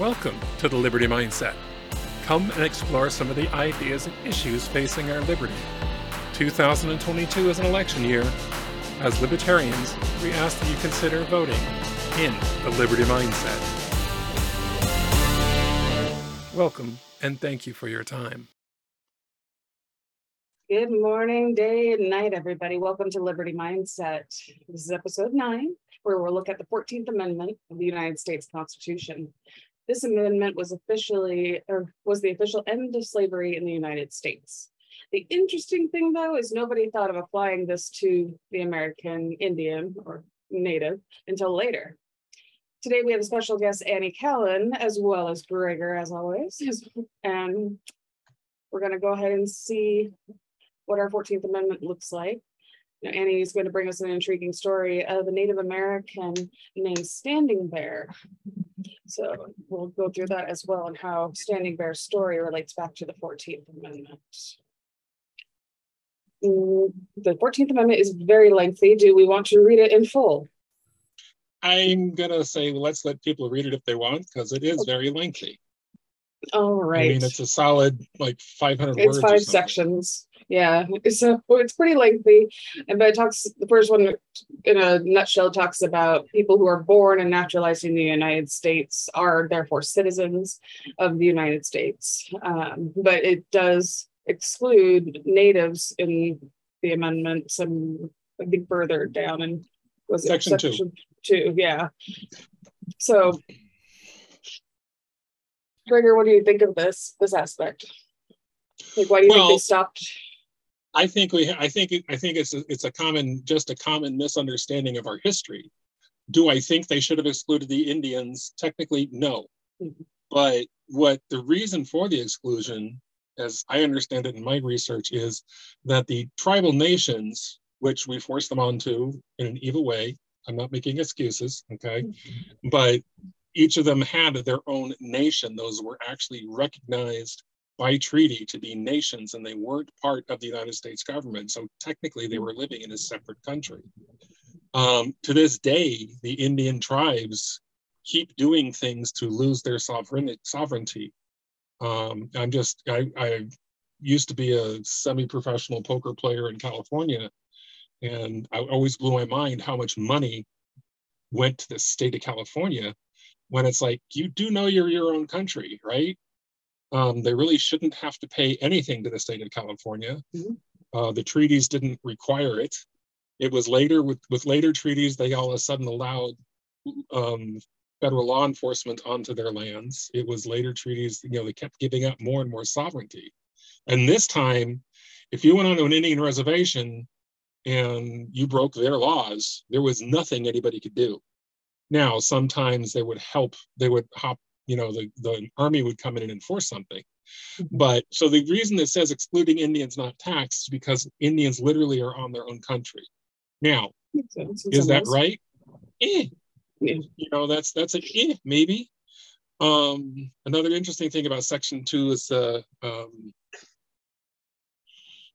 Welcome to the Liberty Mindset. Come and explore some of the ideas and issues facing our liberty. 2022 is an election year. As libertarians, we ask that you consider voting in the Liberty Mindset. Welcome and thank you for your time. Good morning, day and night, everybody. Welcome to Liberty Mindset. This is episode nine, where we'll look at the 14th Amendment of the United States Constitution. This amendment was officially, or was the official end of slavery in the United States. The interesting thing, though, is nobody thought of applying this to the American Indian or Native until later. Today we have a special guest, Annie Kallen, as well as Gregor, as always. And we're going to go ahead and see what our 14th Amendment looks like. Now, Annie is going to bring us an intriguing story of a Native American named Standing Bear. So we'll go through that as well and how Standing Bear's story relates back to the 14th Amendment. Mm, The 14th Amendment is very lengthy. Do we want to read it in full? I'm gonna say let's let people read it if they want because it is very lengthy. All right. I mean, it's a solid like 500 It's words. or five sections. Yeah, so it's pretty lengthy. And but it talks, the first one in a nutshell talks about people who are born and naturalized in the United States are therefore citizens of the United States. Um, but it does exclude natives in the amendment some, I think further down and was it Section two. Two, yeah. So Gregor, what do you think of this, this aspect? Like, why do you think they stopped? I think we. I think. I think it's. A, it's a common, just a common misunderstanding of our history. Do I think they should have excluded the Indians? Technically, no. Mhm. But what the reason for the exclusion, as I understand it in my research, is that the tribal nations, which we forced them onto in an evil way. I'm not making excuses, okay, but each of them had their own nation. Those were actually recognized by treaty to be nations and they weren't part of the United States government. So technically they were living in a separate country. Um, to this day, the Indian tribes keep doing things to lose their sovereign, sovereignty. Um, I'm just, I, I used to be a semi-professional poker player in California and I always blew my mind how much money went to the state of California when it's like, you do know you're your own country, right? Um, they really shouldn't have to pay anything to the state of California. Mhm. Uh, the treaties didn't require it. It was later with, with later treaties, they all of a sudden allowed um, federal law enforcement onto their lands. It was later treaties, you know, they kept giving up more and more sovereignty. And this time, if you went onto an Indian reservation and you broke their laws, there was nothing anybody could do. Now, sometimes they would help, they would hop, you know, the, the army would come in and enforce something. Mhm. But so the reason it says excluding Indians not taxed is because Indians literally are on their own country. Now, Makes sense in is that right? Eh, Yeah. you know, that's that's a eh, maybe. Um, another interesting thing about section two is the um,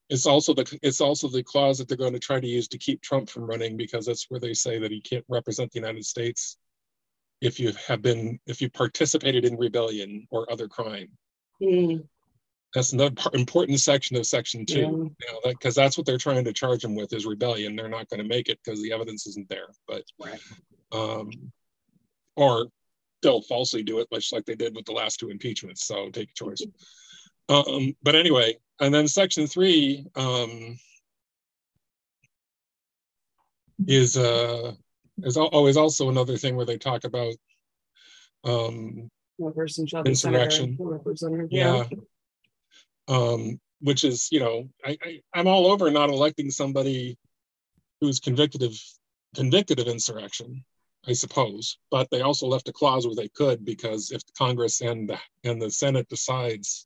it's also the it's also the clause that they're going to try to use to keep Trump from running because that's where they say that he can't represent the United States if you have been if you participated in rebellion or other crime. Hmm, That's another par- important section of section two. yeah. You know, that because that's what they're trying to charge him with is rebellion. They're not going to make it because the evidence isn't there. But Right. um, or they'll falsely do it, much like they did with the last two impeachments. So take a choice. Um, but anyway, and then section three um, is uh, is al- always also another thing where they talk about um, No person shall be Insurrection. representative. yeah. Um, which is, you know, I, I, I'm all over not electing somebody who's convicted of convicted of insurrection, I suppose. But they also left a clause where they could because if Congress and the, and the Senate decides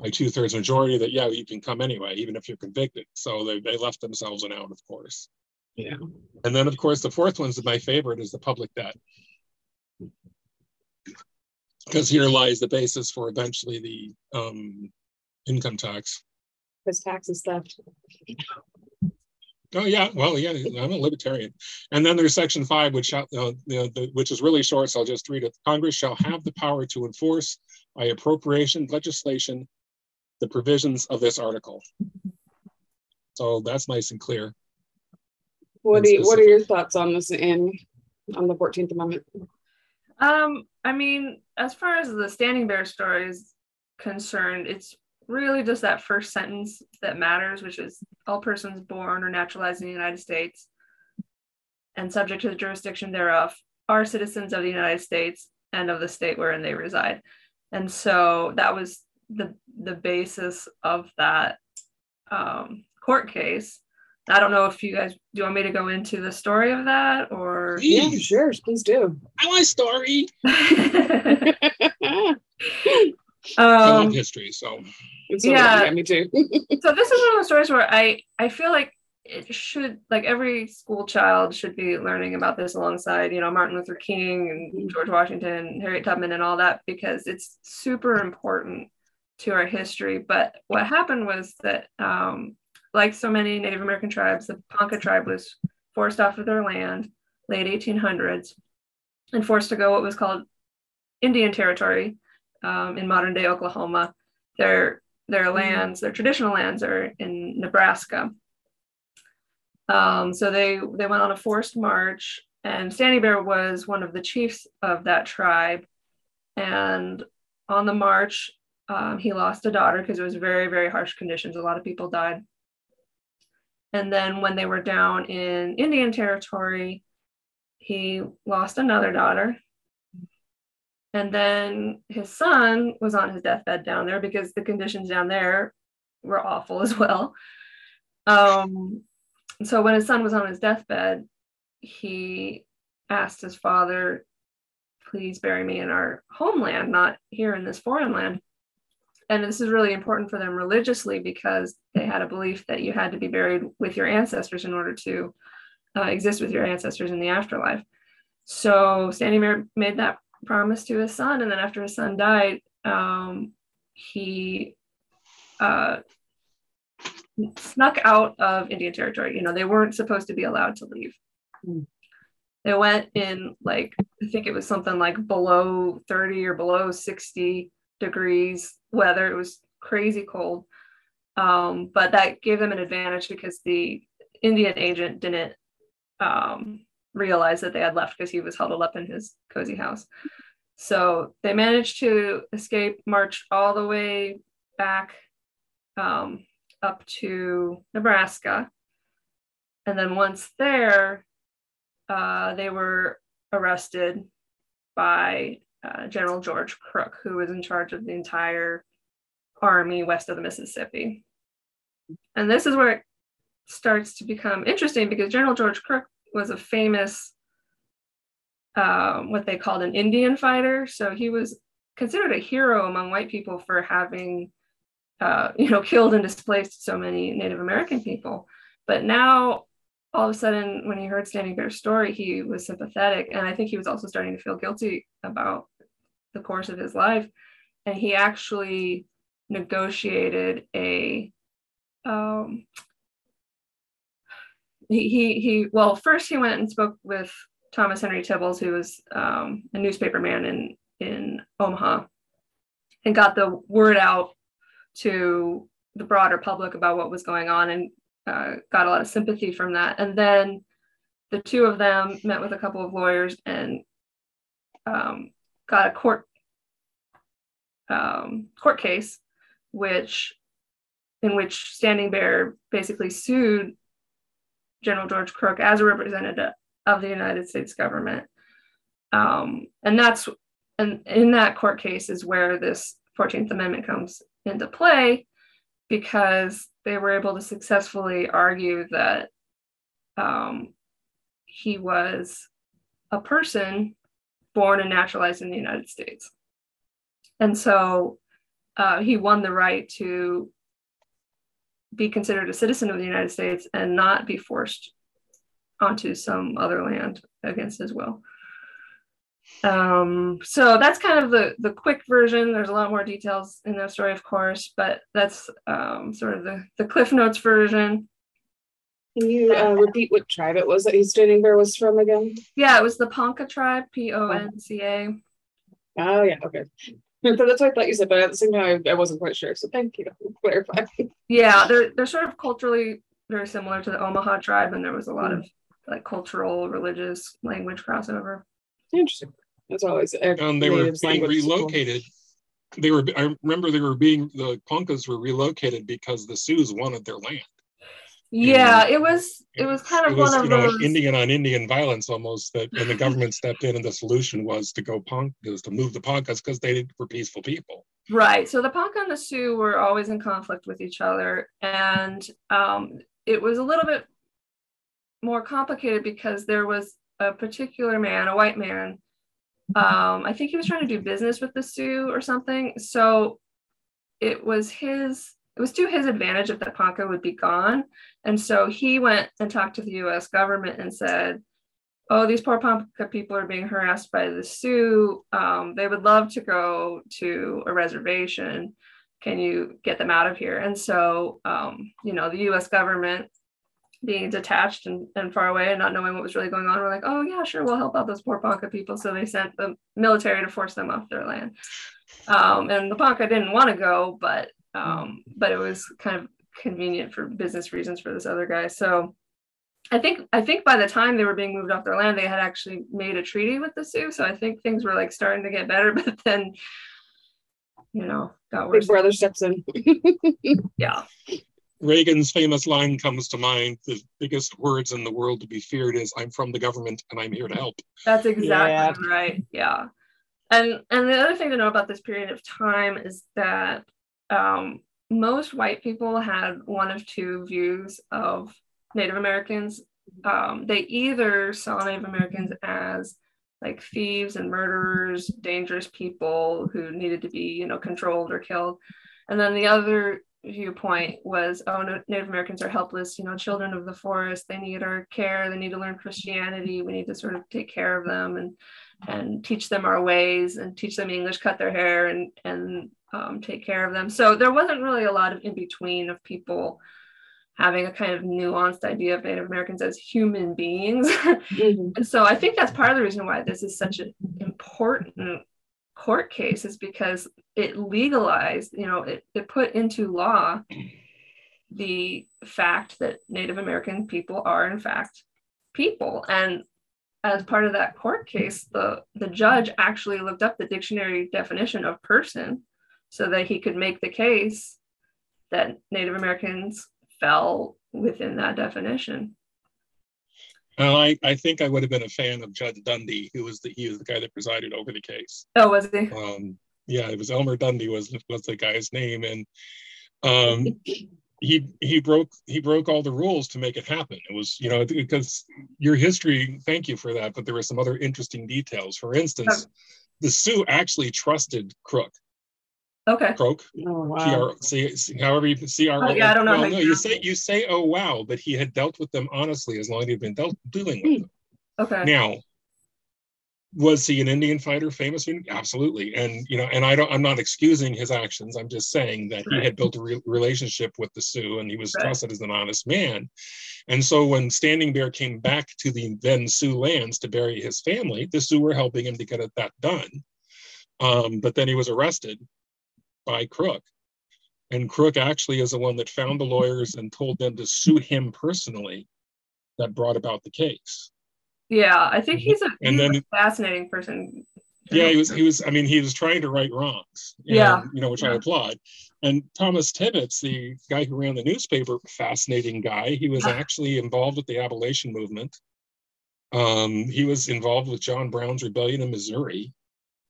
by two thirds majority that yeah, you can come anyway, even if you're convicted. So they, they left themselves an out, of course. Yeah. And then, of course, the fourth one's my favorite is the public debt. Because here lies the basis for eventually the um, income tax. Because taxes theft. Oh yeah, well yeah, I'm a libertarian. And then there's section five, which uh, the, which is really short, so I'll just read it. Congress shall have the power to enforce by appropriation legislation the provisions of this article. So that's nice and clear. What do you, what are your thoughts on this in on the 14th Amendment? Um, I mean, as far as the Standing Bear story is concerned, it's really just that first sentence that matters, which is all persons born or naturalized in the United States and subject to the jurisdiction thereof are citizens of the United States and of the state wherein they reside. And so that was the the basis of that um, court case. I don't know if you guys do you want me to go into the story of that or yeah, sure, please do. I want a story. um, I love history, so yeah, yeah, me too. so this is one of the stories where I I feel like it should like every school child should be learning about this alongside you know Martin Luther King and mm-hmm. George Washington, Harriet Tubman, and all that because it's super important to our history. But what happened was that, um, like so many Native American tribes, the Ponca tribe was forced off of their land late 1800s and forced to go what was called Indian Territory um, in modern day Oklahoma. Their their mm-hmm. lands, their traditional lands, are in Nebraska. Um, so they they went on a forced march, and Standing Bear was one of the chiefs of that tribe. And on the march, um, he lost a daughter because it was very very harsh conditions. A lot of people died. And then when they were down in Indian Territory, he lost another daughter and then his son was on his deathbed down there because the conditions down there were awful as well. Um, so when his son was on his deathbed, he asked his father, please bury me in our homeland, not here in this foreign land. And this is really important for them religiously because they had a belief that you had to be buried with your ancestors in order to uh, exist with your ancestors in the afterlife. So Standing Bear made that promise to his son. And then after his son died, um, he uh, snuck out of Indian Territory. You know, they weren't supposed to be allowed to leave. Mm. They went in like, I think it was something like below 30 or below 60 degrees weather. It was crazy cold. Um, but that gave them an advantage because the Indian agent didn't um, realized that they had left because he was huddled up in his cozy house. So they managed to escape, march all the way back um, up to Nebraska. And then once there, uh, they were arrested by uh, General George Crook, who was in charge of the entire army west of the Mississippi. And this is where it starts to become interesting because General George Crook was a famous um, what they called an Indian fighter. So he was considered a hero among white people for having, uh, you know, killed and displaced so many Native American people. But now, all of a sudden, when he heard Standing Bear's story, he was sympathetic, and I think he was also starting to feel guilty about the course of his life. And he actually negotiated a um, he, he, he well first he went and spoke with thomas henry tibbles who was um, a newspaper man in in omaha and got the word out to the broader public about what was going on and uh, got a lot of sympathy from that and then the two of them met with a couple of lawyers and um, got a court um, court case which in which standing bear basically sued General George Crook as a representative of the United States government. Um, and that's and in that court case is where this 14th Amendment comes into play because they were able to successfully argue that um, he was a person born and naturalized in the United States. And so uh, he won the right to be considered a citizen of the United States and not be forced onto some other land against his will. Um, so that's kind of the the quick version. There's a lot more details in the story, of course, but that's um, sort of the the Cliff Notes version. Can you uh, repeat what tribe it was that he's standing there was from again? Yeah, it was the Ponca tribe, P O N C A. Oh, yeah, okay. So that's what I thought you said, but at the same time, I, I wasn't quite sure. So thank you for clarifying. Yeah, they're they're sort of culturally very similar to the Omaha tribe, and there was a lot of like cultural, religious, language crossover. Interesting. That's always. And they were being relocated. They were. I remember they were being the Poncas were relocated because the Sioux wanted their land. Yeah, it was it was kind of was, one of you know, those. Indian on Indian violence almost that and the government stepped in and the solution was to go punk it was to move the Poncas because they were peaceful people. Right. So the Ponca and the Sioux were always in conflict with each other. And um, it was a little bit more complicated because there was a particular man, a white man. Um, I think he was trying to do business with the Sioux or something. So it was his, it was to his advantage if the Ponca would be gone. And so he went and talked to the US government and said, oh, these poor Ponca people are being harassed by the Sioux. Um, they would love to go to a reservation. Can you get them out of here? And so, um, you know, the US government being detached and, and far away and not knowing what was really going on, we're like, oh, yeah, sure, we'll help out those poor Ponca people. So they sent the military to force them off their land. Um, and the Ponca didn't want to go, but um, but it was kind of convenient for business reasons for this other guy. So I think I think by the time they were being moved off their land, they had actually made a treaty with the Sioux. So I think things were like starting to get better, but then you know got worse. Big worse. brother steps in. Yeah. Reagan's famous line comes to mind the biggest words in the world to be feared is I'm from the government and I'm here to help. That's exactly right. Yeah. And and the other thing to know about this period of time is that um, most white people had one of two views of Native Americans. Um, they either saw Native Americans as like thieves and murderers, dangerous people who needed to be, you know, controlled or killed. And then the other viewpoint was, oh, Native Americans are helpless, you know, children of the forest. They need our care. They need to learn Christianity. We need to sort of take care of them and and teach them our ways and teach them English, cut their hair, and and um, take care of them. So there wasn't really a lot of in between of people having a kind of nuanced idea of Native Americans as human beings. Mhm. and so I think that's part of the reason why this is such an important court case is because it legalized, you know, it, it put into law the fact that Native American people are in fact people. And as part of that court case, the, the judge actually looked up the dictionary definition of person so that he could make the case that Native Americans fell within that definition. Well, I, I think I would have been a fan of Judge Dundy, who was the he was the guy that presided over the case. Oh, was he? Um, yeah, it was Elmer Dundy was was the guy's name, and um, he he broke he broke all the rules to make it happen. It was you know because your history. Thank you for that, but there were some other interesting details. For instance, the Sioux actually trusted Crook. Okay. Croak. Oh, wow. CR, C, C- however you C R. Oh, yeah, I don't know Well, no, you you say you say oh wow, but he had dealt with them honestly as long as he'd been dealt, dealing with them. Okay. Now, was he an Indian fighter, famous? Absolutely. And you know, and I don't. I'm not excusing his actions. I'm just saying that he had built a re- relationship with the Sioux, and he was Right. trusted as an honest man. And so, when Standing Bear came back to the then Sioux lands to bury his family, the Sioux were helping him to get that done. Um, but then he was arrested by Crook. And Crook actually is the one that found the lawyers and told them to sue him personally that brought about the case. Yeah, I think he's a, And he's a fascinating person. Yeah, he was he was I mean he was trying to right wrongs. Yeah. You know, which I applaud. And Thomas Tibbetts, the guy who ran the newspaper, fascinating guy. He was actually involved with the abolition movement. Um, he was involved with John Brown's rebellion in Missouri,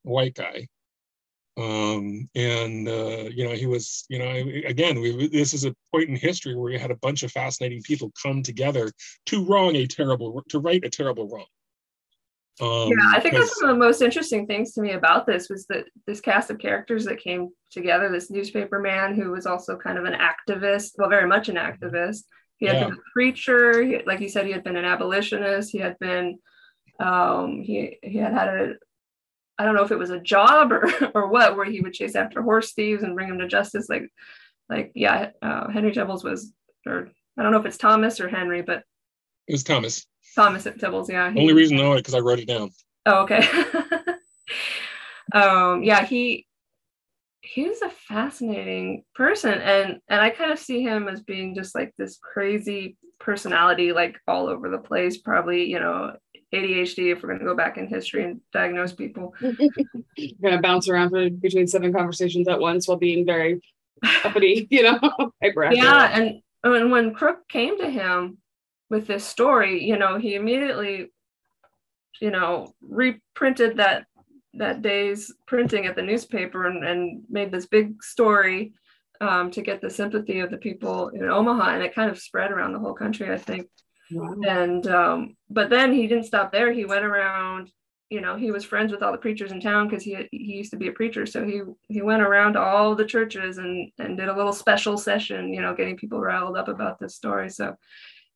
a white guy. Um, and uh, you know, he was, you know, again, we this is a point in history where you had a bunch of fascinating people come together to wrong a terrible to right a terrible wrong. Um, yeah, I think that's one of the most interesting things to me about this was that this cast of characters that came together. This newspaper man who was also kind of an activist, well, very much an activist. He had Yeah. been a preacher, he, like you said, he had been an abolitionist. He had been, um, he he had had a, I don't know if it was a job or or what, where he would chase after horse thieves and bring them to justice. Like, like yeah, uh, Henry Jebbles was, or I don't know if it's Thomas or Henry, but It was Thomas. Thomas at Tibbles. Yeah. he- Only reason I know it because I wrote it down. Oh, okay. um, yeah, he he's a fascinating person, and and I kind of see him as being just like this crazy personality, like all over the place. Probably, you know, ADHD. If we're going to go back in history and diagnose people, You're Gonna bounce around for- between seven conversations at once while being very uppity, you know, hyperactive. yeah, and and when Crook came to him with this story, you know, he immediately, you know, reprinted that that day's printing at the newspaper and, and made this big story um, to get the sympathy of the people in Omaha, and it kind of spread around the whole country, I think. Wow. And um, but then he didn't stop there. He went around. You know, he was friends with all the preachers in town because he he used to be a preacher. So he he went around to all the churches and and did a little special session. You know, getting people riled up about this story. So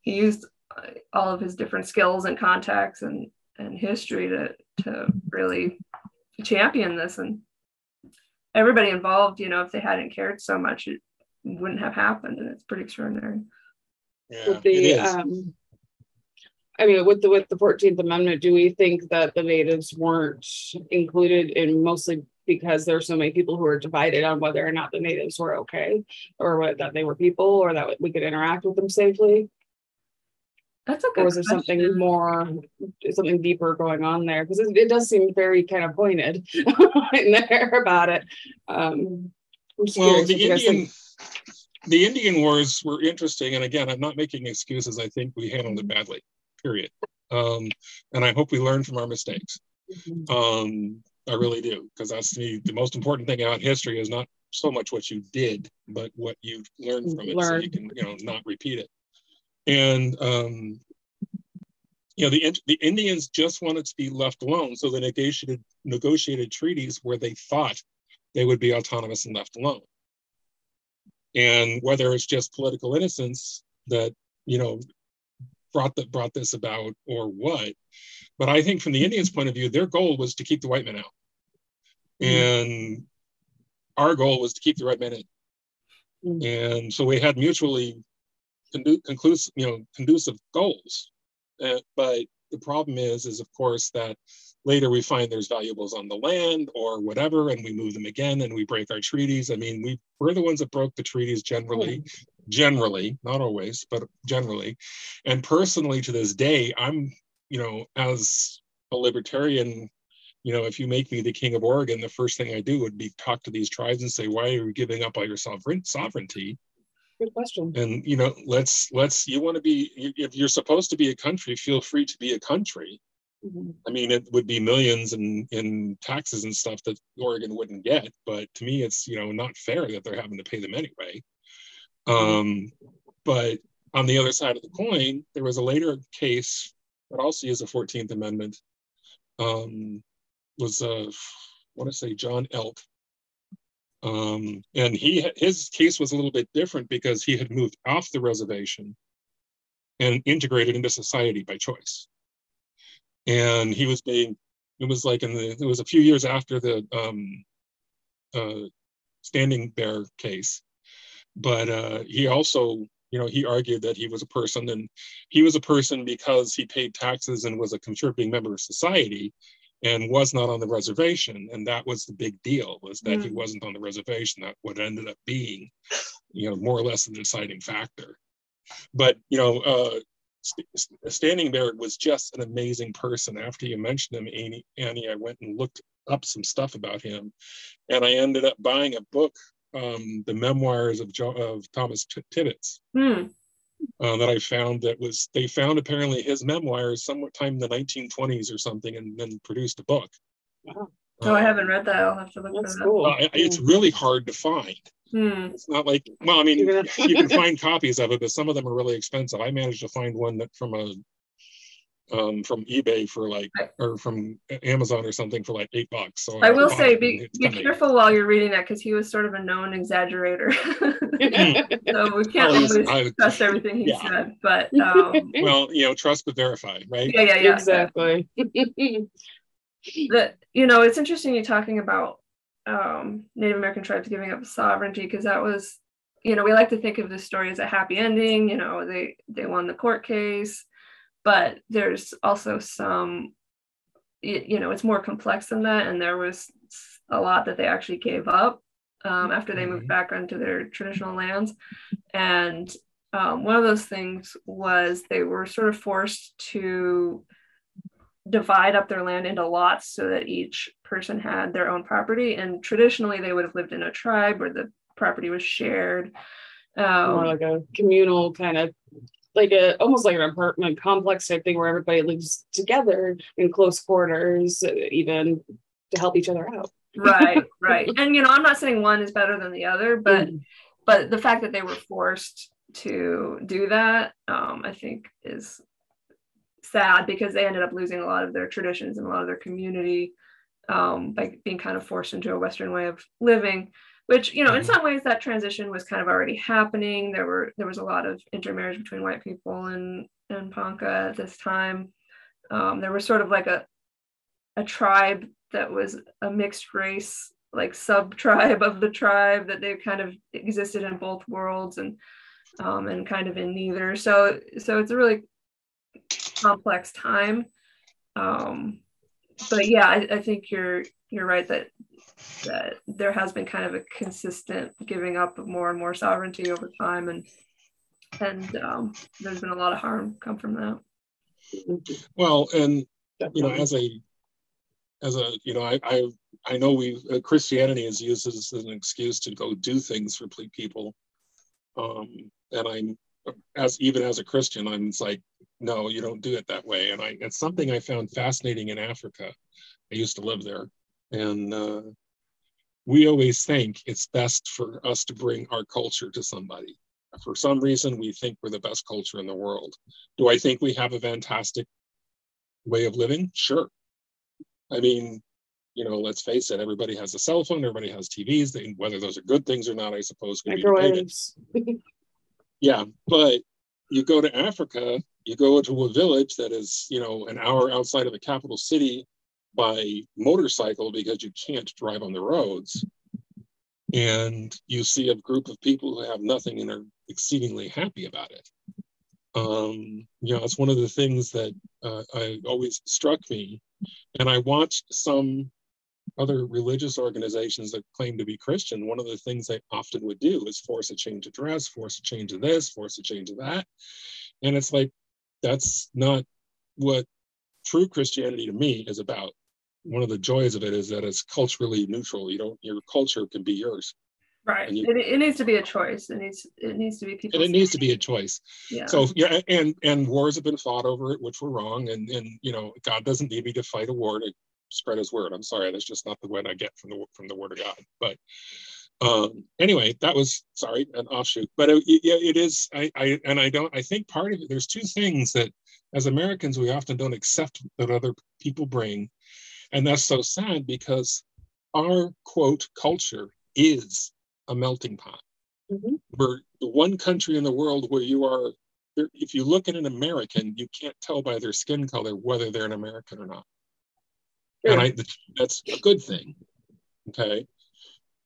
he used uh, all of his different skills and contacts and and history to to really champion this and everybody involved. You know, if they hadn't cared so much, it wouldn't have happened. And it's pretty extraordinary. Yeah, the is. um I mean, with the with the Fourteenth Amendment, do we think that the natives weren't included in mostly because there are so many people who are divided on whether or not the natives were okay, or what that they were people, or that we could interact with them safely, That's a good or was there something more, something deeper going on there? Because it, it does seem very kind of pointed in there about it. Um, Well, the what you guys Indian, the Indian wars were interesting, and again, I'm not making excuses. I think we handled it badly. Period. Um, and I hope we learn from our mistakes. Mhm. Um, I really do, because that's the the most important thing about history is not so much what you did, but what you learned from it, so you can you know not repeat it. And um, you know the the Indians just wanted to be left alone, so they negotiated negotiated treaties where they thought they would be autonomous and left alone. And whether it's just political innocence that you know brought that brought this about or what, but I think from the Indians' point of view, their goal was to keep the white men out, and our goal was to keep the red men in. Mm. And so we had mutually condu- conclusive, you know, conducive goals. Uh, but the problem is, is of course that later we find there's valuables on the land or whatever, and we move them again, and we break our treaties. I mean, we we're the ones that broke the treaties generally, generally, not always, but generally. And personally, to this day, I'm, you know, as a libertarian, you know, if you make me the king of Oregon, the first thing I do would be talk to these tribes and say, why are you giving up all your sovereign sovereignty? Good question. And you know, let's let's you want to be if you're supposed to be a country, feel free to be a country. Mhm. I mean, it would be millions in in taxes and stuff that Oregon wouldn't get, but to me, it's you know not fair that they're having to pay them anyway. Um, but on the other side of the coin, there was a later case that also used the Fourteenth Amendment. Um, was uh, I want to say John Elk, um, and he his case was a little bit different because he had moved off the reservation and integrated into society by choice and he was being it was like in the it was a few years after the um uh standing bear case but uh he also you know he argued that he was a person and he was a person because he paid taxes and was a contributing member of society and was not on the reservation and that was the big deal was that he Mm. wasn't on the reservation that what ended up being you know more or less the deciding factor but you know uh St- St- Standing Bear was just an amazing person. After you mentioned him, Annie, Annie, I went and looked up some stuff about him, and I ended up buying a book, um, the memoirs of, jo- of Thomas T- Tibbets, Hmm. uh, that I found. That was they found apparently his memoirs sometime in the 1920s or something, and then produced a book. Wow. Oh, I Um, haven't read that. I'll have to look That's that. cool. uh, it- it's really hard to find. Hmm. It's not like well, I mean, You're you gonna- can find copies of it, but some of them are really expensive. I managed to find one that from a um, from eBay for like or from Amazon or something for like eight bucks. So I will say, be, be careful while you're reading that because he was sort of a known exaggerator. so we can't always I- trust everything he Yeah. said. But um, well, you know, trust but verify, right? yeah, yeah, yeah. Exactly. that you know it's interesting you talking about um native american tribes giving up sovereignty because that was you know, we like to think of this story as a happy ending. You know, they they won the court case, but there's also some, you know, it's more complex than that, and there was a lot that they actually gave up um, after they moved mm-hmm. back onto their traditional lands, and um, one of those things was they were sort of forced to divide up their land into lots so that each person had their own property. And traditionally, they would have lived in a tribe where the property was shared. Um, More like a communal kind of like a almost like an apartment complex type thing where everybody lives together in close quarters, even to help each other out. right, right. And you know, I'm not saying one is better than the other, but mm. but the fact that they were forced to do that, um, I think is sad because they ended up losing a lot of their traditions and a lot of their community um, by being kind of forced into a Western way of living which you know in mm-hmm. some ways that transition was kind of already happening. There were there was a lot of intermarriage between white people and and ponca at this time. Um, there was sort of like a a tribe that was a mixed race like sub tribe of the tribe that they kind of existed in both worlds and um, and kind of in neither. So so it's a really complex time. Um, but yeah I, I think you're you're right that that there has been kind of a consistent giving up of more and more sovereignty over time and and um, there's been a lot of harm come from that. Well and you know as a as a you know i i, I know we uh, christianity is used as, an excuse to go do things for people. Um and i'm as even as a christian i'm like no you don't do it that way. And i it's something i found fascinating in africa. I used to live there. And uh, we always think it's best for us to bring our culture to somebody. For some reason, we think we're the best culture in the world. Do I think we have a fantastic way of living? Sure. I mean, you know, let's face it, everybody has a cell phone, everybody has TVs. They, whether those are good things or not, I suppose. Microwaves. yeah, but you go to Africa, you go to a village that is, you know, an hour outside of the capital city, by motorcycle because you can't drive on the roads. And you see a group of people who have nothing and are exceedingly happy about it. Um, you know, it's one of the things that uh, I always struck me. And I watched some other religious organizations that claim to be Christian. One of the things they often would do is force a change of dress, force a change of this, force a change of that. And it's like, that's not what true Christianity to me is about. One of the joys of it is that it's culturally neutral. You don't your culture can be yours. Right. You, it, it, needs to be a choice. It needs it needs to be people. It needs to be a choice. Yeah. So yeah, and and wars have been fought over it, which were wrong. And and you know, God doesn't need me to fight a war to spread His word. I'm sorry, that's just not the word I get from the from the Word of God. But um anyway that was sorry an offshoot but it, yeah it is I, I and i don't i think part of it there's two things that as Americans, we often don't accept that other people bring. And that's so sad because our quote culture is a melting pot. Mm-hmm. We're the one country in the world where you are, if you look at an American, you can't tell by their skin color whether they're an American or not. And I, that's a good thing. Okay.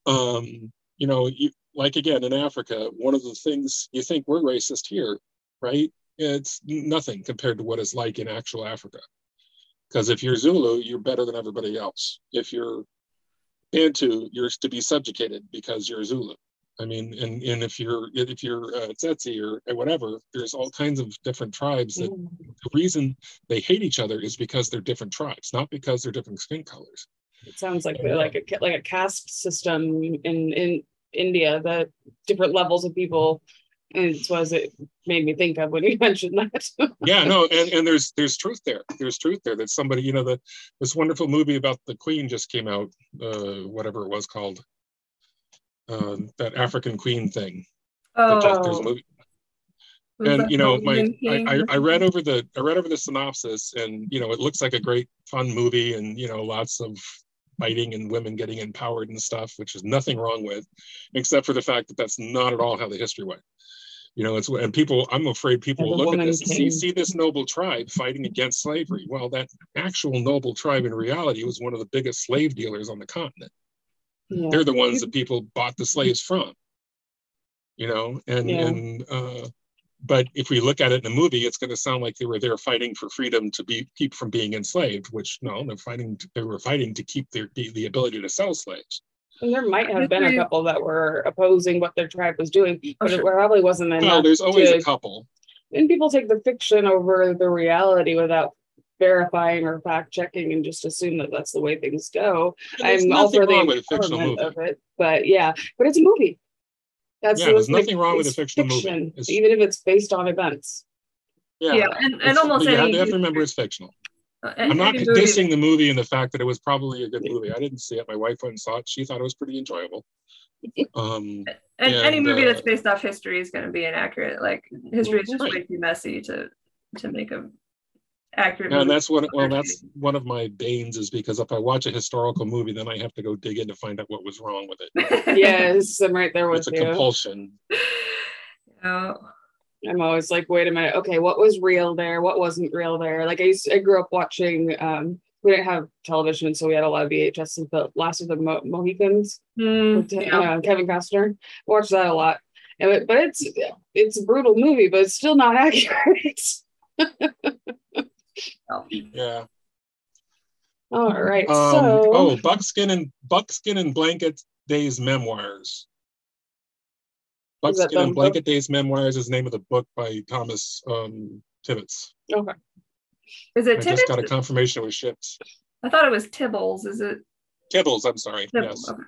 Um, you know, you, like again in Africa, one of the things you think we're racist here, right? it's nothing compared to what it's like in actual Africa. Because if you're Zulu, you're better than everybody else. If you're Bantu, you're to be subjugated because you're Zulu. I mean, and, and if you're if you're uh, Tsetse or whatever, there's all kinds of different tribes that mm. the reason they hate each other is because they're different tribes, not because they're different skin colors. It sounds like uh, like a like a caste system in in India that different levels of people and it's what it made me think of when you mentioned that. yeah, no, and, and there's there's truth there. There's truth there that somebody, you know, the this wonderful movie about the Queen just came out, uh, whatever it was called, uh, that African Queen thing. Oh. there's a movie. and you know, my I, I, I read over the I read over the synopsis, and you know, it looks like a great fun movie, and you know, lots of fighting and women getting empowered and stuff, which is nothing wrong with, except for the fact that that's not at all how the history went. You know, it's and people. I'm afraid people will look at this and see, see this noble tribe fighting against slavery. Well, that actual noble tribe in reality was one of the biggest slave dealers on the continent. Yeah. They're the ones that people bought the slaves from. you know, and Yeah. and uh, but if we look at it in a movie, it's going to sound like they were there fighting for freedom to be keep from being enslaved. Which no, they're fighting. They were fighting to keep their the, the ability to sell slaves. And there might have been a couple that were opposing what their tribe was doing, but it probably wasn't enough. Well, there's always to- a couple. and people take the fiction over the reality without verifying or fact checking and just assume that that's the way things go. There's I'm all nothing for the wrong with a fictional empowerment movie. of it, but yeah, but it's a movie. That's Yeah, the- there's like, nothing wrong with a it's fictional movie. fiction, It's- even if it's based on events. Yeah, Yeah, and, and It's- almost you have, any. you have to remember it's fictional. I'm not any movie- dissing the movie and the fact that it was probably a good movie. I didn't see it. My wife went and saw it. She thought it was pretty enjoyable. Um, And any movie uh, that's based off history is going to be inaccurate. Like history is just Right. way too messy to to make a accurate. and movie. that's what well, that's one of my banes is because if I watch a historical movie, then I have to go dig in to find out what was wrong with it. Yes, I'm right there with It's a compulsion. Oh, I'm always like, wait a minute, okay, what was real there? What wasn't real there? Like I used, I grew up watching. um We didn't have television, so we had a lot of VHS. The Last of the Mo- Mohicans mm, with yeah. uh, Kevin Costner. Watched that a lot. And but it's it's a brutal movie, but it's still not accurate. Yeah. All right, Um, so oh, Buckskin and Buckskin and Blanket Days Memoirs. Buckskin and Blanket Days Memoirs is the name of the book by Thomas um, Tibbets. okay, Is it I just got a confirmation it was shipped. I thought it was Tibbles. Is it Tibbles, I'm sorry. Tibbles? Yes, Okay.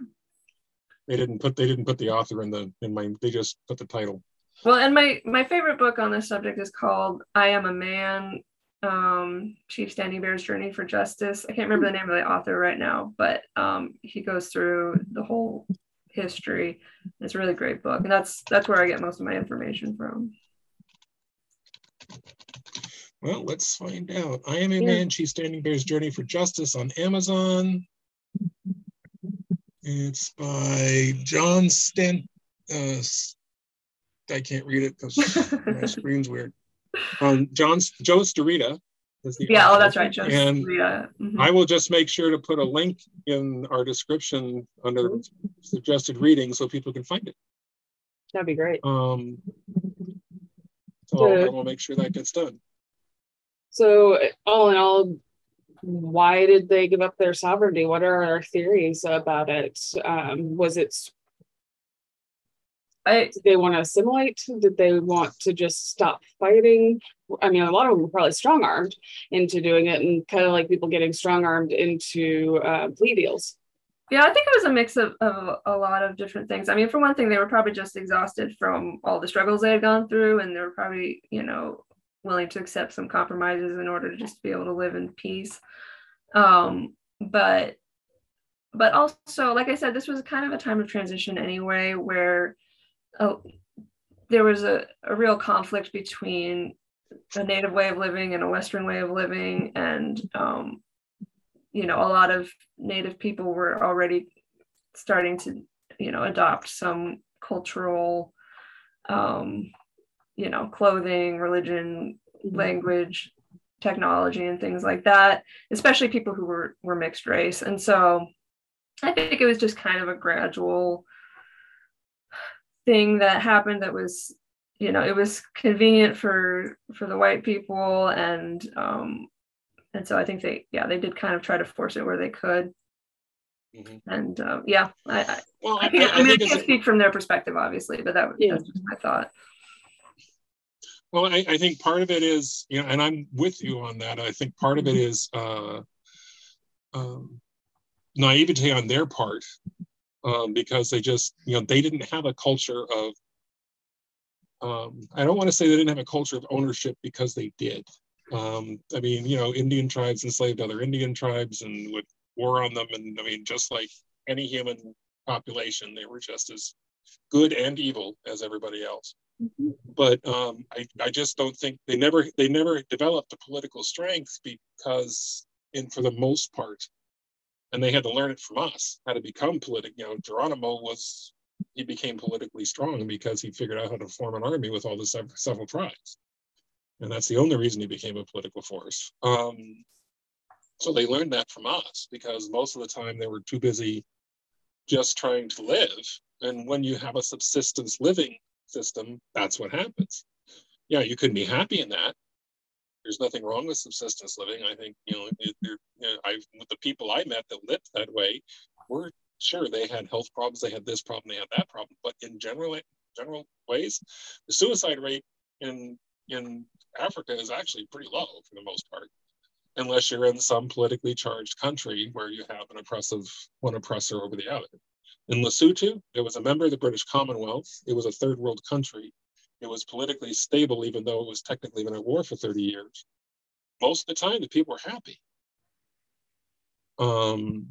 they didn't put they didn't put the author in the in my. They just put the title. Well, and my my favorite book on this subject is called "I Am a Man." Um, Chief Standing Bear's Journey for Justice. I can't remember the name of the author right now, but um, he goes through the whole history. It's a really great book, and that's that's where I get most of my information from. Well, let's find out. I am a Yeah. man. Chief Standing Bear's Journey for Justice on Amazon. It's by John Stent. Uh, I can't read it because my screen's weird. Um, John Joe Starita Yeah, oh, that's right, Joe. And Rita. Mhm. I will just make sure to put a link in our description under suggested reading so people can find it. that'd be great. Um, so I will make sure that gets done. So all in all, why did they give up their sovereignty? What are our theories about it? Um, was it I did they want to assimilate? Did they want to just stop fighting? I mean, a lot of them were probably strong armed into doing it, and kind of like people getting strong armed into uh, plea deals. Yeah, I think it was a mix of, of a lot of different things. I mean, for one thing, they were probably just exhausted from all the struggles they had gone through, and they were probably, you know, willing to accept some compromises in order to just be able to live in peace. Um, but but also, like I said, this was kind of a time of transition anyway, where uh, there was a, a real conflict between a native way of living and a Western way of living, and um, you know, a lot of native people were already starting to, you know, adopt some cultural, um, you know, clothing, religion, language, technology, and things like that. Especially people who were were mixed race, and so I think it was just kind of a gradual thing that happened that was you know it was convenient for for the white people and um and so i think they yeah they did kind of try to force it where they could Mhm. and uh, yeah i I, Well, I, I, can't, I I mean i can't it's, speak from their perspective obviously but that Yeah. that's just my thought well, I, I think part of it is, you know, and I'm with you on that. I think part of it is uh, um, naivety on their part um, because they just, you know, they didn't have a culture of. Um, I don't want to say they didn't have a culture of ownership because they did. Um, I mean, you know, Indian tribes enslaved other Indian tribes and would war on them, and I mean, just like any human population, they were just as good and evil as everybody else but um, I, I just don't think they never they never developed the political strength because in for the most part and they had to learn it from us how to become political you know geronimo was he became politically strong because he figured out how to form an army with all the sev- several tribes and that's the only reason he became a political force um, so they learned that from us because most of the time they were too busy just trying to live and when you have a subsistence living system, that's what happens. Yeah, you couldn't be happy in that. There's nothing wrong with subsistence living. I think you know, it, you know I with the people I met that lived that way, were sure they had health problems, they had this problem, they had that problem, but in general general ways, the suicide rate in in Africa is actually pretty low for the most part, unless you're in some politically charged country where you have an oppressive one oppressor over the other. In Lesotho, it was a member of the British Commonwealth. It was a third world country. It was politically stable, even though it was technically been at war for 30 years. Most of the time, the people were happy. Um,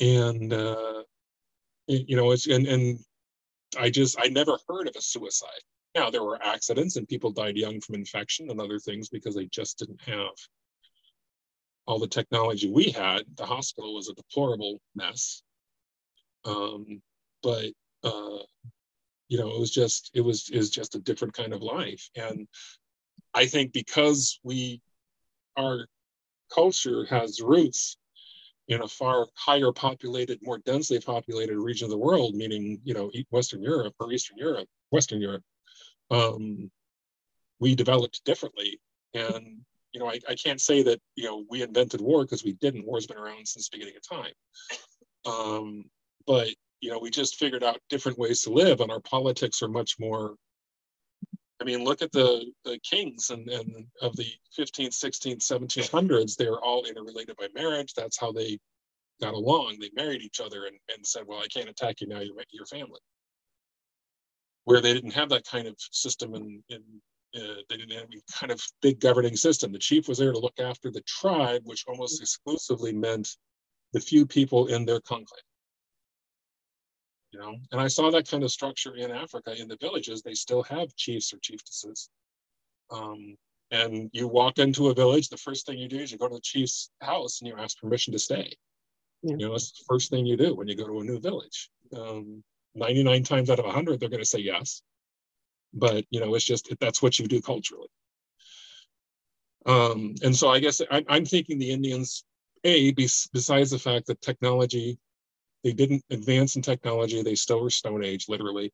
and uh, you know, it's and and I just I never heard of a suicide. Now there were accidents and people died young from infection and other things because they just didn't have all the technology we had. The hospital was a deplorable mess. Um, but uh, you know, it was just it was is just a different kind of life. And I think because we our culture has roots in a far higher populated, more densely populated region of the world, meaning, you know, Western Europe or Eastern Europe, Western Europe, um, we developed differently. And, you know, I, I can't say that, you know, we invented war because we didn't. War's been around since the beginning of time. Um, but, you know, we just figured out different ways to live and our politics are much more I mean, look at the, the kings and, and of the 15th, 16th, 1700s. They're all interrelated by marriage. That's how they got along. They married each other and, and said, well, I can't attack you now, you're your family. Where they didn't have that kind of system and, uh, they didn't have any kind of big governing system. The chief was there to look after the tribe, which almost exclusively meant the few people in their conclave you know? And i saw that kind of structure in africa in the villages they still have chiefs or chieftesses um, and you walk into a village the first thing you do is you go to the chief's house and you ask permission to stay. Yeah. you know it's the first thing you do when you go to a new village. Um, 99 times out of 100 they're going to say yes. But you know it's just that's what you do culturally. Um, and so i guess I, i'm thinking the indians a besides the fact that technology they didn't advance in technology. They still were Stone Age, literally.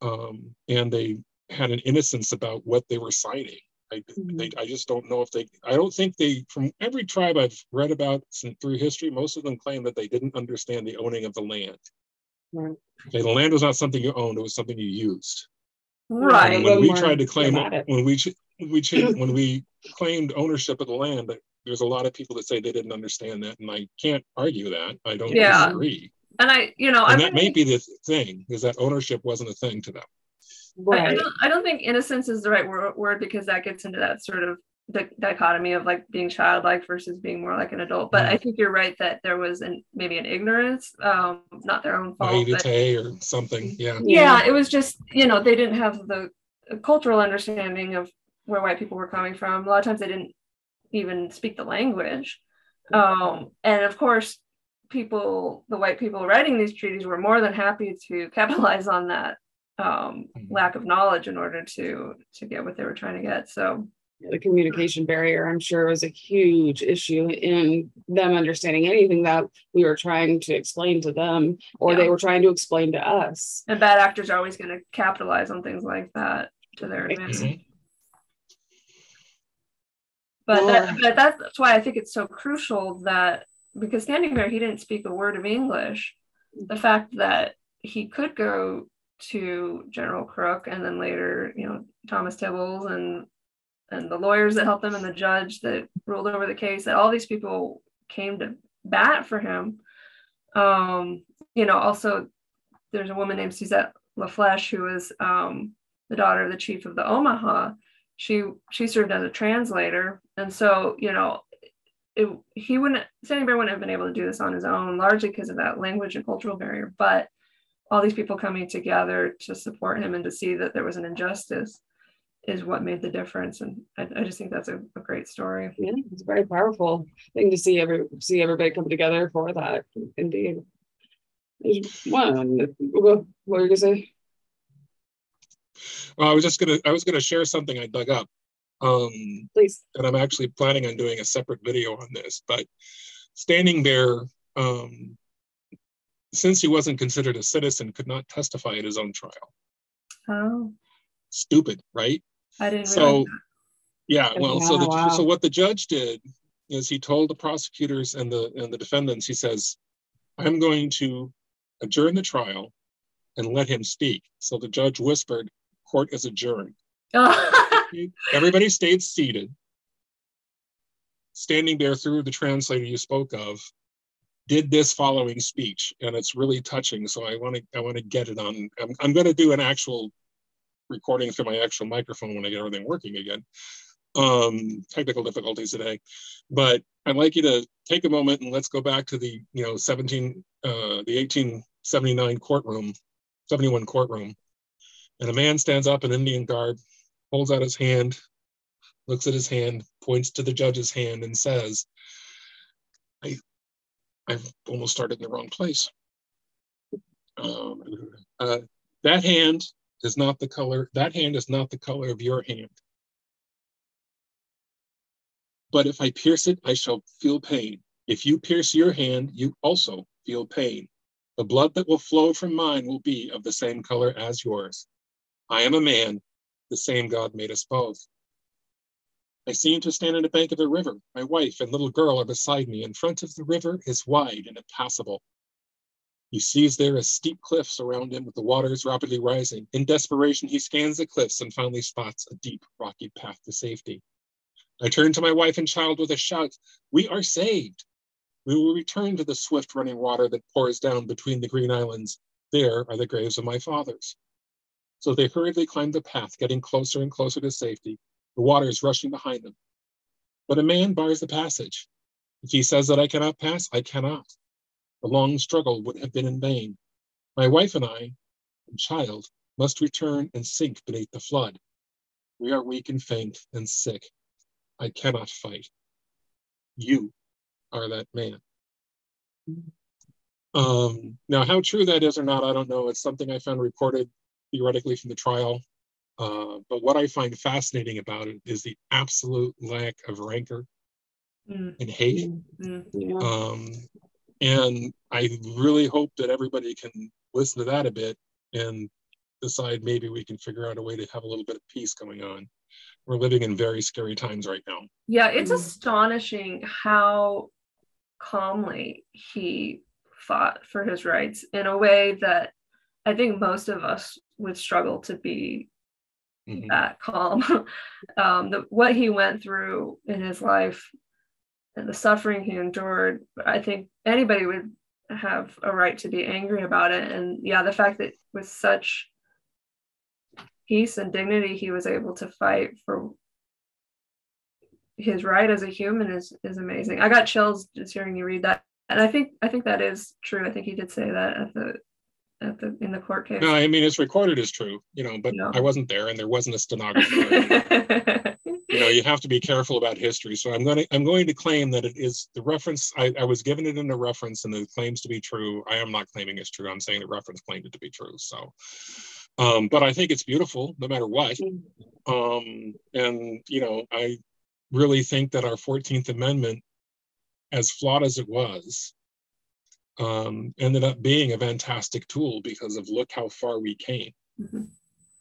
Um, and they had an innocence about what they were signing. I, mm-hmm. they, I just don't know if they, I don't think they, from every tribe I've read about through history, most of them claim that they didn't understand the owning of the land. Right. Okay, the land was not something you owned, it was something you used. Right. And when we tried to claim, when we, we, when we claimed ownership of the land, there's a lot of people that say they didn't understand that, and I can't argue that. I don't yeah. disagree. And I, you know, and I that may be the thing is that ownership wasn't a thing to them. Right. I, I, don't, I don't think innocence is the right word, word because that gets into that sort of the dichotomy of like being childlike versus being more like an adult. But mm. I think you're right that there was an maybe an ignorance, um, not their own fault. Naivete or something. Yeah. Yeah, it was just you know they didn't have the cultural understanding of where white people were coming from. A lot of times they didn't even speak the language. Um, and of course, people, the white people writing these treaties were more than happy to capitalize on that um, mm-hmm. lack of knowledge in order to to get what they were trying to get. So the communication barrier, I'm sure, was a huge issue in them understanding anything that we were trying to explain to them or yeah. they were trying to explain to us. And bad actors are always going to capitalize on things like that to their advantage. But, that, but that's why I think it's so crucial that because Standing Bear, he didn't speak a word of English. The fact that he could go to General Crook and then later, you know, Thomas Tibbles and and the lawyers that helped him and the judge that ruled over the case, that all these people came to bat for him. Um, you know, also there's a woman named Suzette La Flesche who was um, the daughter of the chief of the Omaha, she she served as a translator. And so you know it, he wouldn't Standing Bear wouldn't have been able to do this on his own largely because of that language and cultural barrier. But all these people coming together to support him and to see that there was an injustice is what made the difference. And i, I just think that's a, a, great story. Yeah it's a very powerful thing to see every see everybody come together for that indeed. One what were you gonna say well, I was just gonna I was gonna share something I dug up. Um, Please. And I'm actually planning on doing a separate video on this. But Standing Bear, um, since he wasn't considered a citizen, could not testify at his own trial. Oh. stupid, right? I didn't So, yeah, well, so the, wow. so what the judge did is he told the prosecutors and the and the defendants, he says, I'm going to adjourn the trial and let him speak. So the judge whispered, court is adjourned. Everybody stayed seated. Standing Bear through the translator you spoke of, did this following speech, and it's really touching. So I want to I want to get it on. I'm, I'm going to do an actual recording through my actual microphone when I get everything working again. Um, technical difficulties today, but I'd like you to take a moment and let's go back to the you know 17 uh, the 1879 courtroom, 71 courtroom, and a man stands up in Indian garb, holds out his hand, looks at his hand, points to the judge's hand, and says, I, I've almost started in the wrong place. Um, uh, that hand is not the color, that hand is not the color of your hand. But if I pierce it, I shall feel pain. If you pierce your hand, you also feel pain. The blood that will flow from mine will be of the same color as yours. I am a man, the same God made us both. I seem to stand on the bank of a river. My wife and little girl are beside me. In front of the river is wide and impassable. He sees there as steep cliffs around him with the waters rapidly rising. In desperation, he scans the cliffs and finally spots a deep, rocky path to safety. I turn to my wife and child with a shout, We are saved. We will return to the swift running water that pours down between the green islands. There are the graves of my fathers. So they hurriedly climb the path, getting closer and closer to safety. The water is rushing behind them. But a man bars the passage. If he says that I cannot pass, I cannot. The long struggle would have been in vain. My wife and I, and child, must return and sink beneath the flood. We are weak and faint and sick. I cannot fight. You are that man. Um, now, how true that is or not, I don't know. It's something I found recorded theoretically from the trial. Uh, but what I find fascinating about it is the absolute lack of rancor Mm, and hate. mm. Yeah. Um, and I really hope that everybody can listen to that a bit and decide maybe we can figure out a way to have a little bit of peace going on. We're living in very scary times right now. Yeah, it's Mm. astonishing how calmly he fought for his rights in a way that I think most of us would struggle to be Mhm. that calm. um, the, what he went through in his life and the suffering he endured, I think anybody would have a right to be angry about it. And yeah, the fact that with such peace and dignity he was able to fight for his right as a human is is amazing. I got chills just hearing you read that. And I think I think that is true. I think he did say that at the at the in the court case. No, I mean it's recorded as true, you know, but No. I wasn't there and there wasn't a stenographer. you know, you have to be careful about history. So I'm going to I'm going to claim that it is the reference. I, I was given it in a reference, and it claims to be true. I am not claiming it's true. I'm saying the reference claimed it to be true. So, um, but I think it's beautiful, no matter what. Mm. Um, and you know, I really think that our Fourteenth Amendment, as flawed as it was, um, ended up being a fantastic tool because of look how far we came Mhm.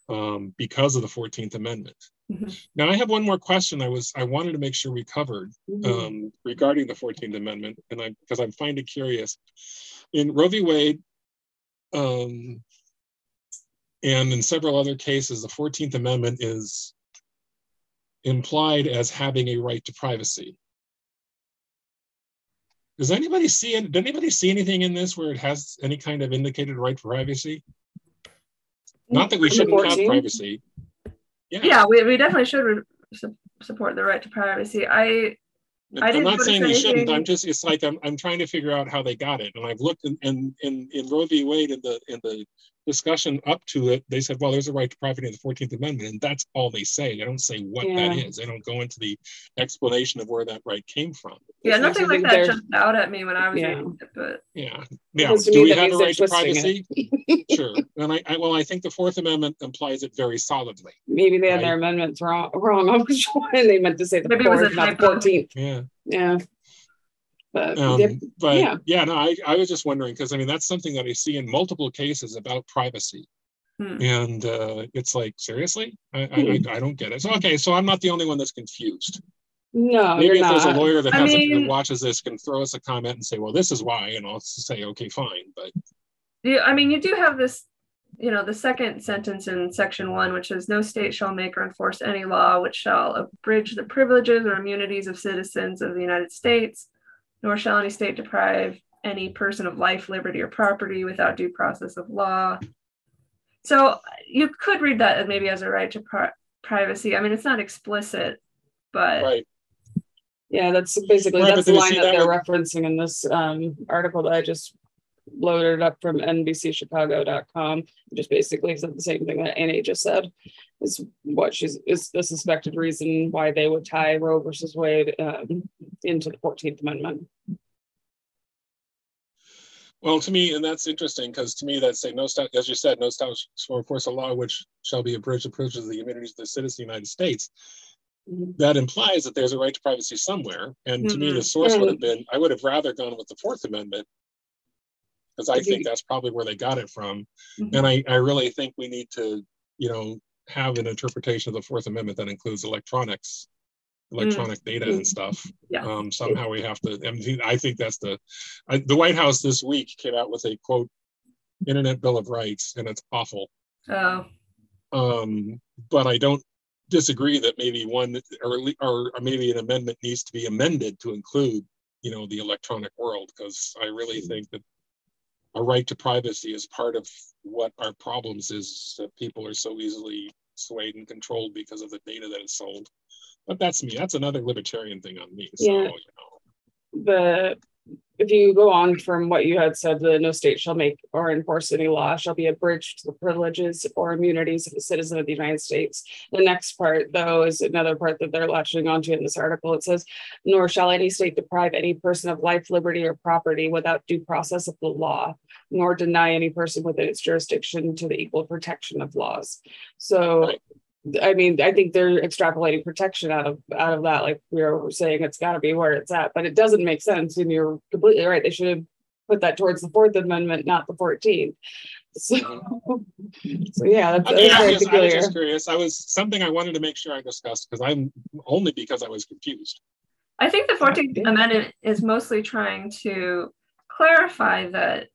um, because of the Fourteenth Amendment. Mhm. Now, I have one more question. I was I wanted to make sure we covered Mhm. um, regarding the Fourteenth Amendment, and I because I'm finding curious in Roe v. Wade, um, and in several other cases, the Fourteenth Amendment is implied as having a right to privacy. Does anybody see it? Did anybody see anything in this where it has any kind of indicated right for privacy? Not that we shouldn't have privacy. Yeah. yeah, we, we definitely should re- support the right to privacy. I I I'm didn't not saying we shouldn't. I'm just it's like I'm I'm trying to figure out how they got it. And I've looked in in in, in Roe v. Wade in the in the discussion up to it, they said, well, there's a right to privacy in the 14th Amendment, and that's all they say. They don't say what that Yeah. is. They don't go into the explanation of where that right came from. yeah, Which nothing like that they're- jumped out at me when I was Yeah. reading it, but Yeah. Now, do we have a right to privacy? sure. And I, I well, I think the Fourth Amendment implies it very solidly. Maybe they had Right. their amendments wrong, wrong on which one. They meant to say the Maybe it was fourth, not the fourteenth. Yeah. Yeah. But Um, but yeah. yeah. no, I, I was just wondering because I mean that's something that I see in multiple cases about privacy. Hmm. And uh, it's like, seriously? I, I, Hmm. I, I don't get it. So, okay, so I'm not the only one that's confused. No, Maybe you're if there's a lawyer that I has a, that watches this can throw us a comment and say, well, this is why, and I'll say, okay, fine. But Yeah, I mean, you do have this, you know, the second sentence in section one, which is no state shall make or enforce any law which shall abridge the privileges or immunities of citizens of the United States, nor shall any state deprive any person of life, liberty, or property without due process of law. So you could read that as maybe as a right to pri- privacy. I mean, it's not explicit, but right, Yeah, that's basically, Right, that's the line that that they're would- referencing in this um article that I just loaded up from NBCchicago.com. Just basically said the same thing that Annie just said. Is what she's, is the suspected reason why they would tie Roe versus Wade um into the Fourteenth Amendment. Well, to me, and that's interesting because to me, that's say no state, as you said, no state shall enforce a law which shall be abridged of the immunities of the citizens of the United States. Mhm. That implies that there's a right to privacy somewhere. And to me, the source would have been, I would have rather gone with the Fourth Amendment. Because I think that's probably where they got it from. Mhm. And I, I really think we need to, you know, have an interpretation of the Fourth Amendment that includes electronics, electronic data and stuff. Yeah. Um, somehow we have to, I I think that's the, I, the White House this week came out with a quote, Internet Bill of Rights, and it's awful. oh, Um, but I don't disagree that maybe one or, or or maybe an amendment needs to be amended to include, you know, the electronic world, because I really think that a right to privacy is part of what our problems is that people are so easily swayed and controlled because of the data that is sold. But that's me. That's another libertarian thing on me. So, Yeah. you know, the if you go on from what you had said, the no state shall make or enforce any law shall be abridged to the privileges or immunities of a citizen of the United States. The next part, though, is another part that they're latching onto in this article. It says, nor shall any state deprive any person of life, liberty, or property without due process of the law, nor deny any person within its jurisdiction to the equal protection of laws. So I mean, I think they're extrapolating protection out of out of that. Like we are saying, it's got to be where it's at, but it doesn't make sense. And you're completely right. They should have put that towards the Fourth Amendment, not the Fourteenth. So, uh-huh. so yeah, that's, I, mean, that's I, was just, I was just curious. I was something I wanted to make sure I discussed because I'm only because I was confused. I think the 14th. Amendment is mostly trying to clarify that,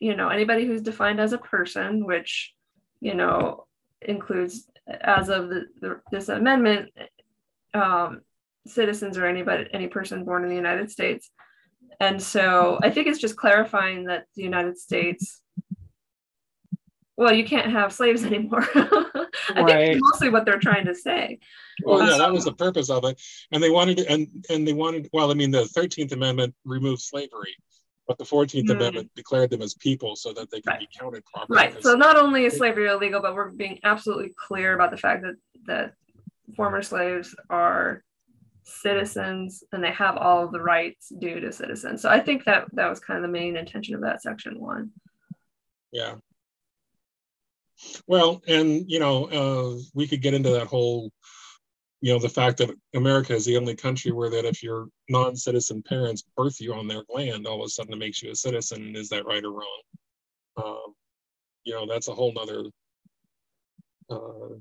you know, anybody who's defined as a person, which, you know, includes as of the, the this amendment, um, citizens or anybody, any person born in the United States. And so I think it's just clarifying that the United States, well, you can't have slaves anymore. I think Right. that's mostly what they're trying to say. Well, yeah, that Um, was the purpose of it. And they wanted, and and they wanted. Well, I mean, the Thirteenth Amendment removed slavery, but the Fourteenth Hmm. Amendment declared them as people so that they could Right. be counted properly. Right. So not only is slavery illegal, but we're being absolutely clear about the fact that that former slaves are citizens and they have all of the rights due to citizens. So I think that that was kind of the main intention of that section one. Yeah. Well, and you know, uh, we could get into that whole, you know, the fact that America is the only country where that if your non-citizen parents birth you on their land, all of a sudden it makes you a citizen. Is that right or wrong? Um, you know, that's a whole nother, uh,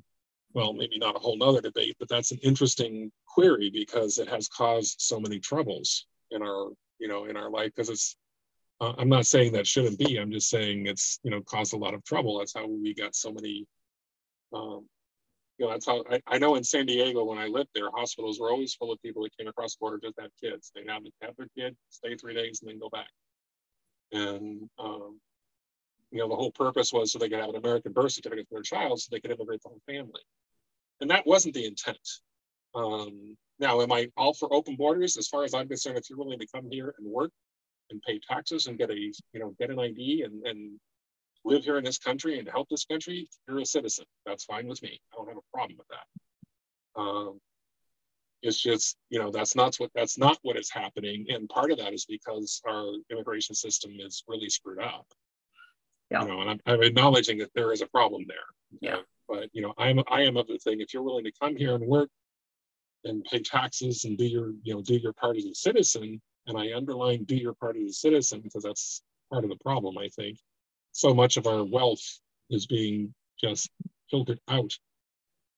well, maybe not a whole nother debate, but that's an interesting query because it has caused so many troubles in our, you know, in our life because it's uh, I'm not saying that shouldn't be. I'm just saying it's you know caused a lot of trouble. That's how we got so many. Um, you know, that's how I, I know in San Diego when I lived there, hospitals were always full of people that came across the border just had kids. They have have their kid, stay three days, and then go back. And um, you know, the whole purpose was so they could have an American birth certificate for their child, so they could immigrate the whole family. And that wasn't the intent. Um, now, am I all for open borders? As far as I'm concerned, if you're willing to come here and work and pay taxes and get a you know get an ID and, and live here in this country and help this country, you're a citizen. That's fine with me. I don't have a problem with that. Um, it's just you know that's not what that's not what is happening, and part of that is because our immigration system is really screwed up. Yeah. You know, and I'm, I'm acknowledging that there is a problem there. Yeah. But you know, I'm I am of the thing. If you're willing to come here and work and pay taxes and do your you know do your part as a citizen, and I underline do your part as a citizen because that's part of the problem, I think. So much of our wealth is being just filtered out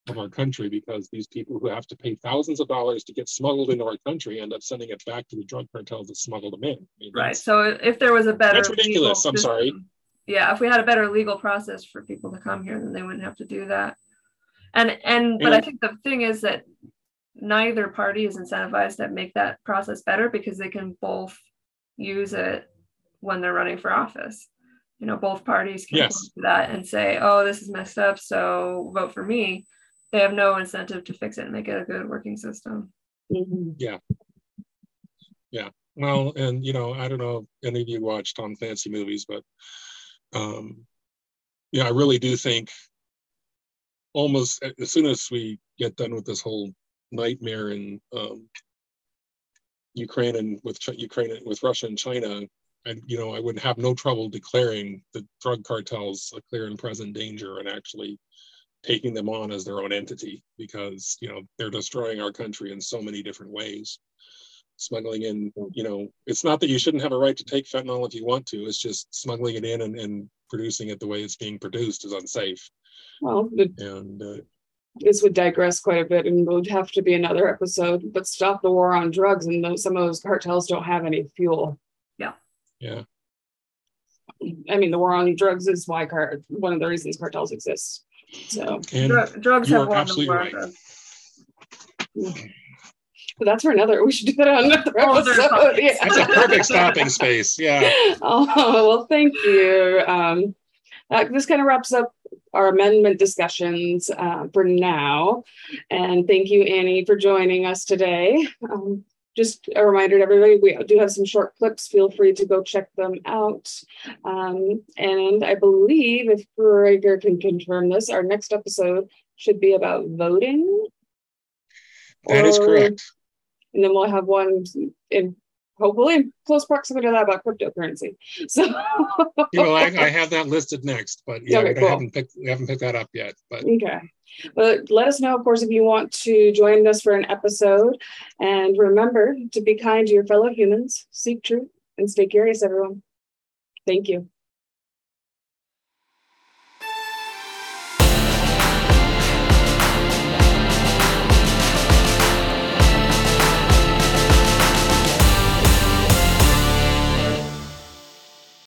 of our country because these people who have to pay thousands of dollars to get smuggled into our country end up sending it back to the drug cartels that smuggled them in. I mean, Right. So if there was a better That's ridiculous. I'm sorry. Yeah, if we had a better legal process for people to come here, then they wouldn't have to do that. And and but I think the thing is that neither party is incentivized to make that process better because they can both use it when they're running for office. You know, both parties can Yes. point to that and say, "Oh, this is messed up, so vote for me." They have no incentive to fix it and make it a good working system. Mhm. Yeah yeah well, and you know, I don't know if any of you watch Tom Clancy movies, but um, yeah, I really do think almost as soon as we get done with this whole nightmare in um, Ukraine and with Chi- Ukraine and with Russia and China, and you know, I would have no trouble declaring the drug cartels a clear and present danger and actually taking them on as their own entity because you know they're destroying our country in so many different ways smuggling in, you know, it's not that you shouldn't have a right to take fentanyl if you want to, it's just smuggling it in and, and producing it the way it's being produced is unsafe. Well, the- And uh, this would digress quite a bit and would have to be another episode, but stop the war on drugs and those, some of those cartels don't have any fuel. Yeah, I mean, the war on drugs is why car, one of the reasons cartels exist. So, and Drug, drugs have won the war on right. drugs. but that's for another, we should do that on another Oh, episode. something. Yeah. that's a perfect stopping space. Yeah. Oh, well, thank you. Um, that, this kind of wraps up our amendment discussions uh, for now. And thank you, Annie, for joining us today. Um, just a reminder to everybody, we do have some short clips. Feel free to go check them out. Um, and I believe if Gregor can confirm this, our next episode should be about voting. That is Or- correct. And then we'll have one in hopefully in close proximity to that about cryptocurrency. So You know, I, I have that listed next, but yeah, Okay, cool. haven't picked we haven't picked that up yet. But Okay. But let us know, of course, if you want to join us for an episode. And remember to be kind to your fellow humans, seek truth, and stay curious, everyone. Thank you.